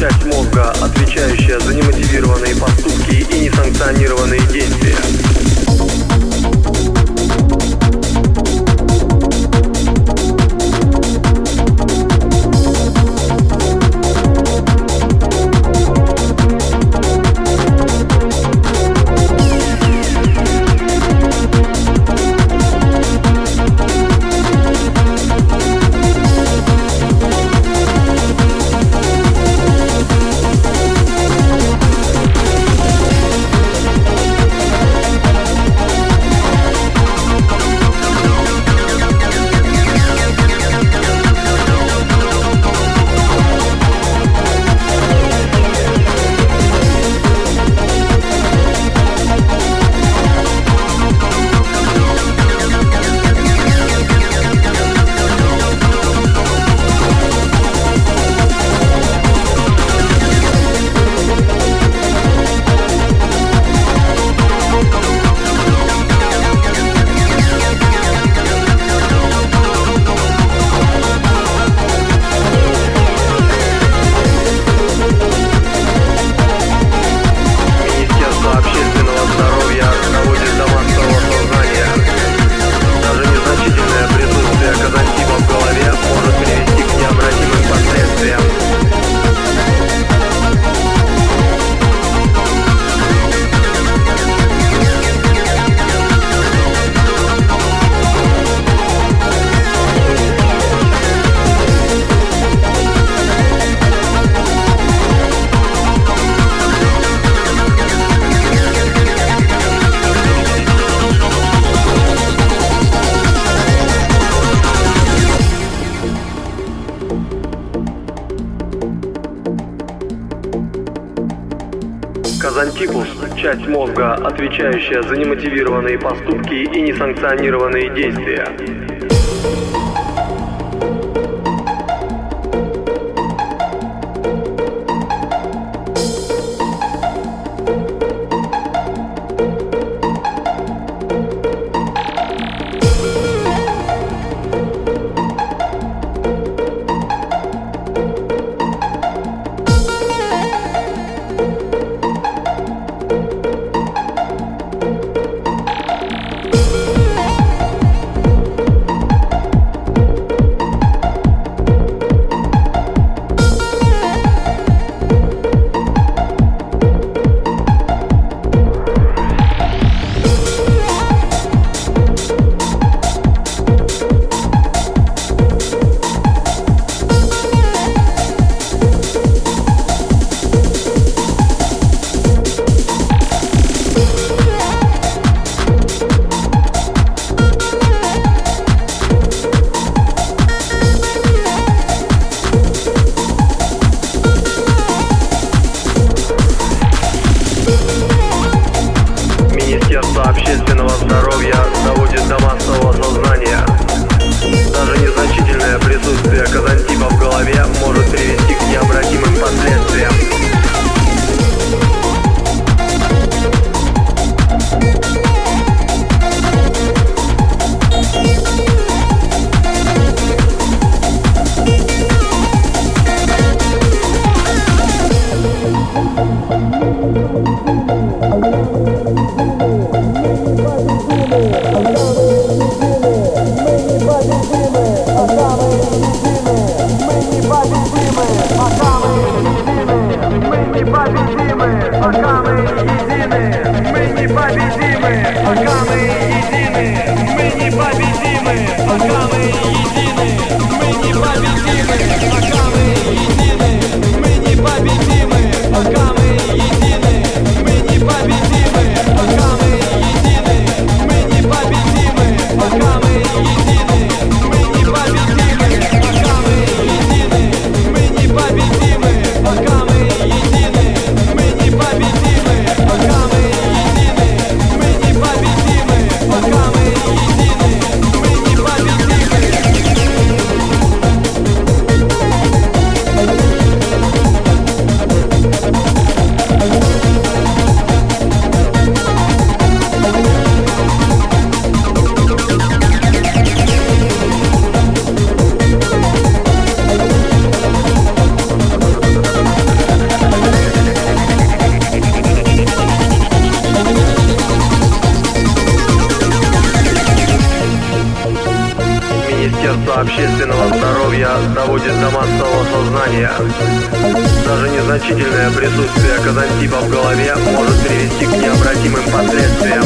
часть мозга, отвечающая за немотивированные поступки и несанкционированные действия. Казантипус – часть мозга, отвечающая за немотивированные поступки и несанкционированные действия. Пока мы едины, мы не победимы. Министерство общественного здоровья доводит до массового сознания. Даже незначительное присутствие казантипа в голове может привести к необратимым последствиям.